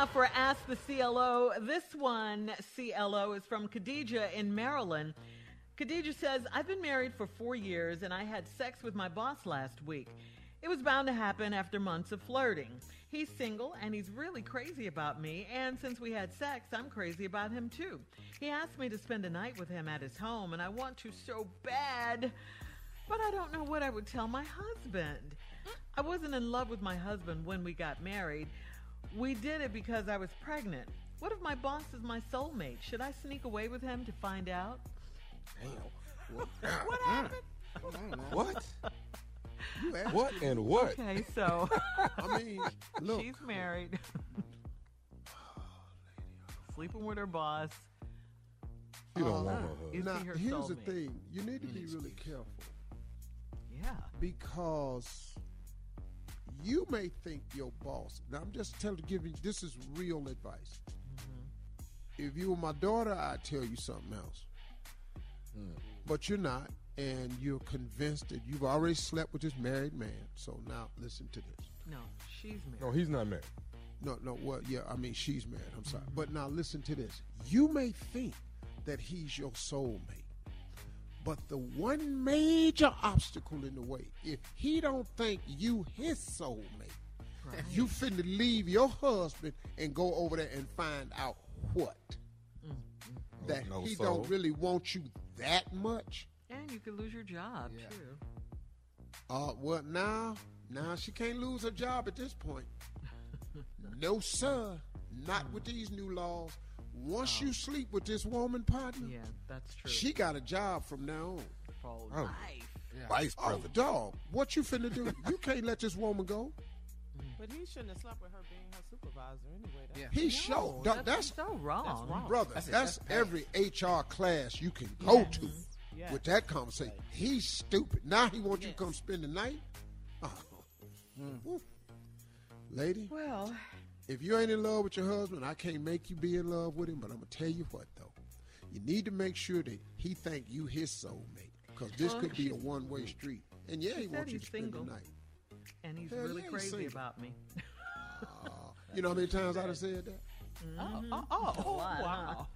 Now for Ask the CLO. This one, CLO, is from Khadija in Maryland. Khadija says, I've been married for four years and I had sex with my boss last week. It was bound to happen after months of flirting. He's single and he's really crazy about me, and since we had sex, I'm crazy about him too. He asked me to spend a night with him at his home, and I want to so bad, but I don't know what I would tell my husband. I wasn't in love with my husband when we got married. We did it because I was pregnant. What if my boss is my soulmate? Should I sneak away with him to find out? Damn. What, What happened? what? You asked What and what? Okay, so I mean, look. she's married, sleeping with her boss. You don't Uh, want no hug. Is now, he her here's the soulmate? thing. You need to be really careful Yeah. because you may think your boss. Now, I'm just telling, giving. This is real advice. Mm-hmm. If you were my daughter, I'd tell you something else. Mm. But you're not, and you're convinced that you've already slept with this married man. So now, listen to this. No, she's married. No, he's not married. No, no, well, yeah, I mean, she's married. I'm sorry. But now listen to this. You may think that he's your soulmate, but the one major obstacle in the way, if he don't think you his soulmate, you finna leave your husband and go over there and find out what? That no he soul. don't really want you that much? And you could lose your job too. Uh, well, now, now she can't lose her job at this point. no, sir. Not with these new laws. Once you sleep with this woman partner, Yeah, that's true. she got a job from now on. for Oh. life. Vice Oh, dog, what you finna do? you can't let this woman go. Mm-hmm. But he shouldn't have slept with her being her supervisor anyway. That's Yeah. He No, showed. Dog, that's, that's, so wrong. That's wrong. brother. That's That's. That's every HR class you can go to Yeah. with that conversation. He's stupid. Now he wants you to come spend the night. Uh-huh. Hmm. Oh. Woo. Lady, Well, if you ain't in love with your husband, I can't make you be in love with him. But I'm gonna tell you what though, you need to make sure that he think you his soulmate, because this Well, could be a oh. one way street. And yeah, he said wants you he's to spend single. the night. and he's Hell, really you crazy single. about me. You know how many times I've said that? Mm-hmm. Oh, oh, oh, A lot, wow.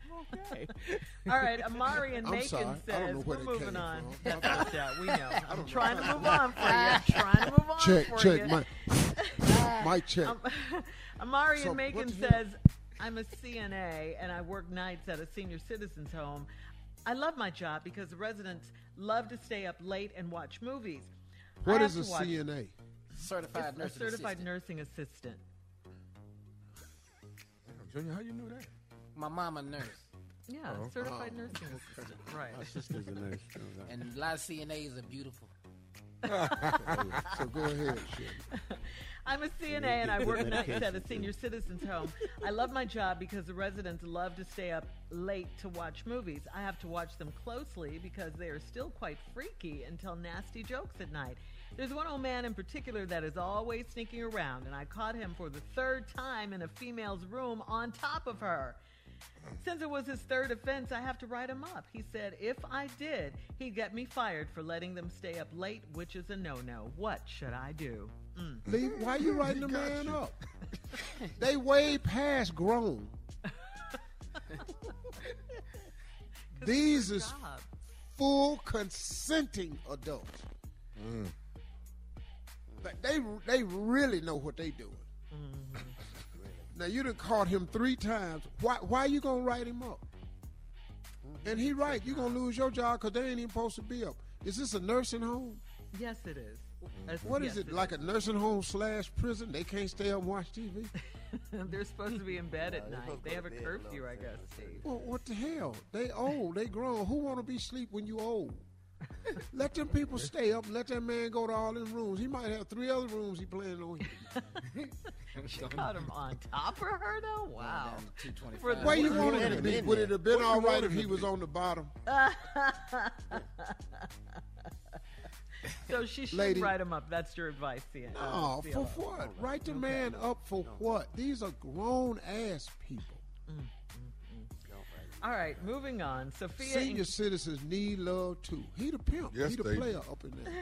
Okay. All right, Amari and I'm Macon sorry. I don't says know where we're moving came on. from. That's we know. I'm know. trying to move on for you. trying to move on Check, for check, you. Mike. Mike, check. Um, Amari So, and Macon what the says, I'm a CNA and I work nights at a senior citizens home. I love my job because the residents love to stay up late and watch movies. I What have is a watch- CNA? Certified It's a nursing certified assistant. nursing assistant. Junior, how you knew that? My mama a nurse. Yeah, Oh. certified nursing assistant. Right. My sister's a nurse. And a lot of CNAs are beautiful. So go ahead, Shirley. I'm a CNA and I work nights at a senior citizens home. I love my job because the residents love to stay up late to watch movies. I have to watch them closely because they are still quite freaky and tell nasty jokes at night. There's one old man in particular that is always sneaking around, and I caught him for the third time in a female's room on top of her. Since it was his third offense, I have to write him up. He said if I did, he'd get me fired for letting them stay up late, which is a no no. What should I do? Mm. Lee, why you writing the man you. up? They way past grown. These is Job. full consenting adults. Mm. Like, They they really know what they doing. Mm-hmm. Now you done caught him three times. Why why you gonna write him up? Mm-hmm. And he right, you gonna lose your job because they ain't even supposed to be up. Is this a nursing home? Yes, it is. That's- What is yes, it like a nursing home slash prison? They can't stay up and watch TV. They're supposed to be in bed at they're night. They have a to bed a curfew, I guess, later. Steve. Well, what the hell? They old, they grown. Who want to be sleep when you old? let them people stay up. Let that man go to all them rooms. He might have three other rooms he planning on. She caught him on top of her, though? Wow. Down to 225. For the- Where you What want him to be? Would it have been What all right if he was on the bottom? So she should Lady. write him up. That's your advice, Ian. Oh, for what? Write the man up for what? These are grown ass people. Mm. All right, moving on. Sophia. Senior in, citizens need love too. He the pimp. Yes, he the they do. player up in there.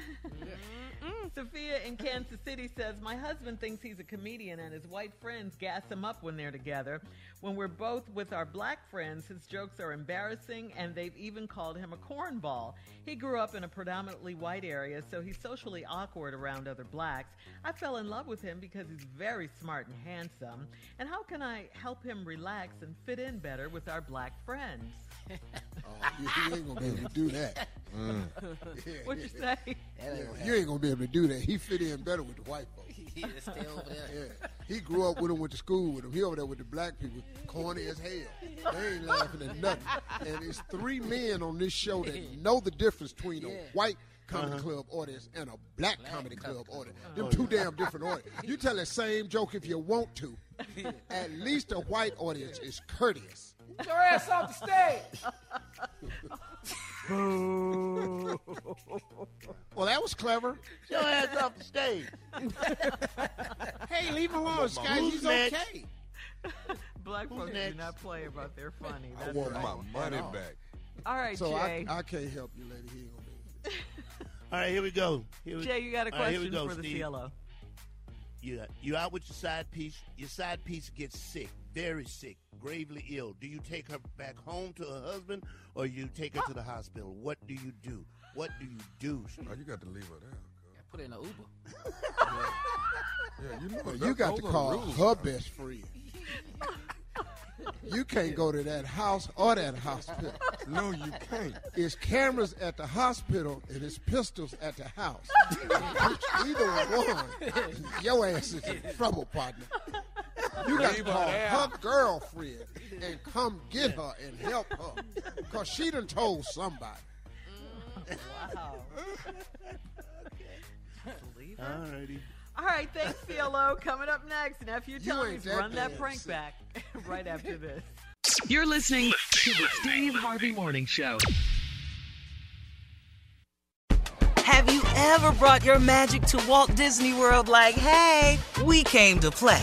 Sophia in Kansas City says, My husband thinks he's a comedian and his white friends gas him up when they're together. When we're both with our black friends, his jokes are embarrassing and they've even called him a cornball. He grew up in a predominantly white area, so he's socially awkward around other blacks. I fell in love with him because he's very smart and handsome. And how can I help him relax and fit in better with our black friends? Oh, you, you ain't gonna be able to do that. Mm. What'd you say? Yeah, you ain't gonna be able to do that. He fit in better with the white folks. happen. He stay over there. Yeah, he grew up with them, went to school with them. He over there with the black people, corny as hell. They ain't laughing at nothing. And it's three men on this show that know the difference between a white comedy uh-huh. club audience and a black, comedy club audience. Oh, them two damn different audience. You tell the same joke if you want to. At least a white audience is courteous. Get your ass off the stage. Well, that was clever. Your ass off the stage. Hey, leave him alone, Sky. He's next? okay. Black folks do not play about their funny. I That's want right. my money back. All right, So Jay. I, I can't help you, lady. He ain't gonna be able to. All right, here we go. Here we, Jay, you got a all right, here we question go, for the Steve. CLO. You you out with your side piece. Your side piece gets sick, very sick, gravely ill. Do you take her back home to her husband, or you take her to the hospital? What do you do? What do you do? Oh, you got to leave her there. Put in an Uber. Yeah, you know Well, that- you got those to are call rules. her best friend. You can't go to that house or that hospital. No, you can't. It's cameras at the hospital and it's pistols at the house. Either one, your ass is in trouble, partner. You got to call her girlfriend and come get her and help her. Because she done told somebody. Wow. Believe her? All righty. All right, thanks, CLO. Coming up next, Nephew You Tommy's ain't that Run That Prank. Back right after this. You're listening to the Steve Harvey Morning Show. Have you ever brought your magic to Walt Disney World like, hey, we came to play?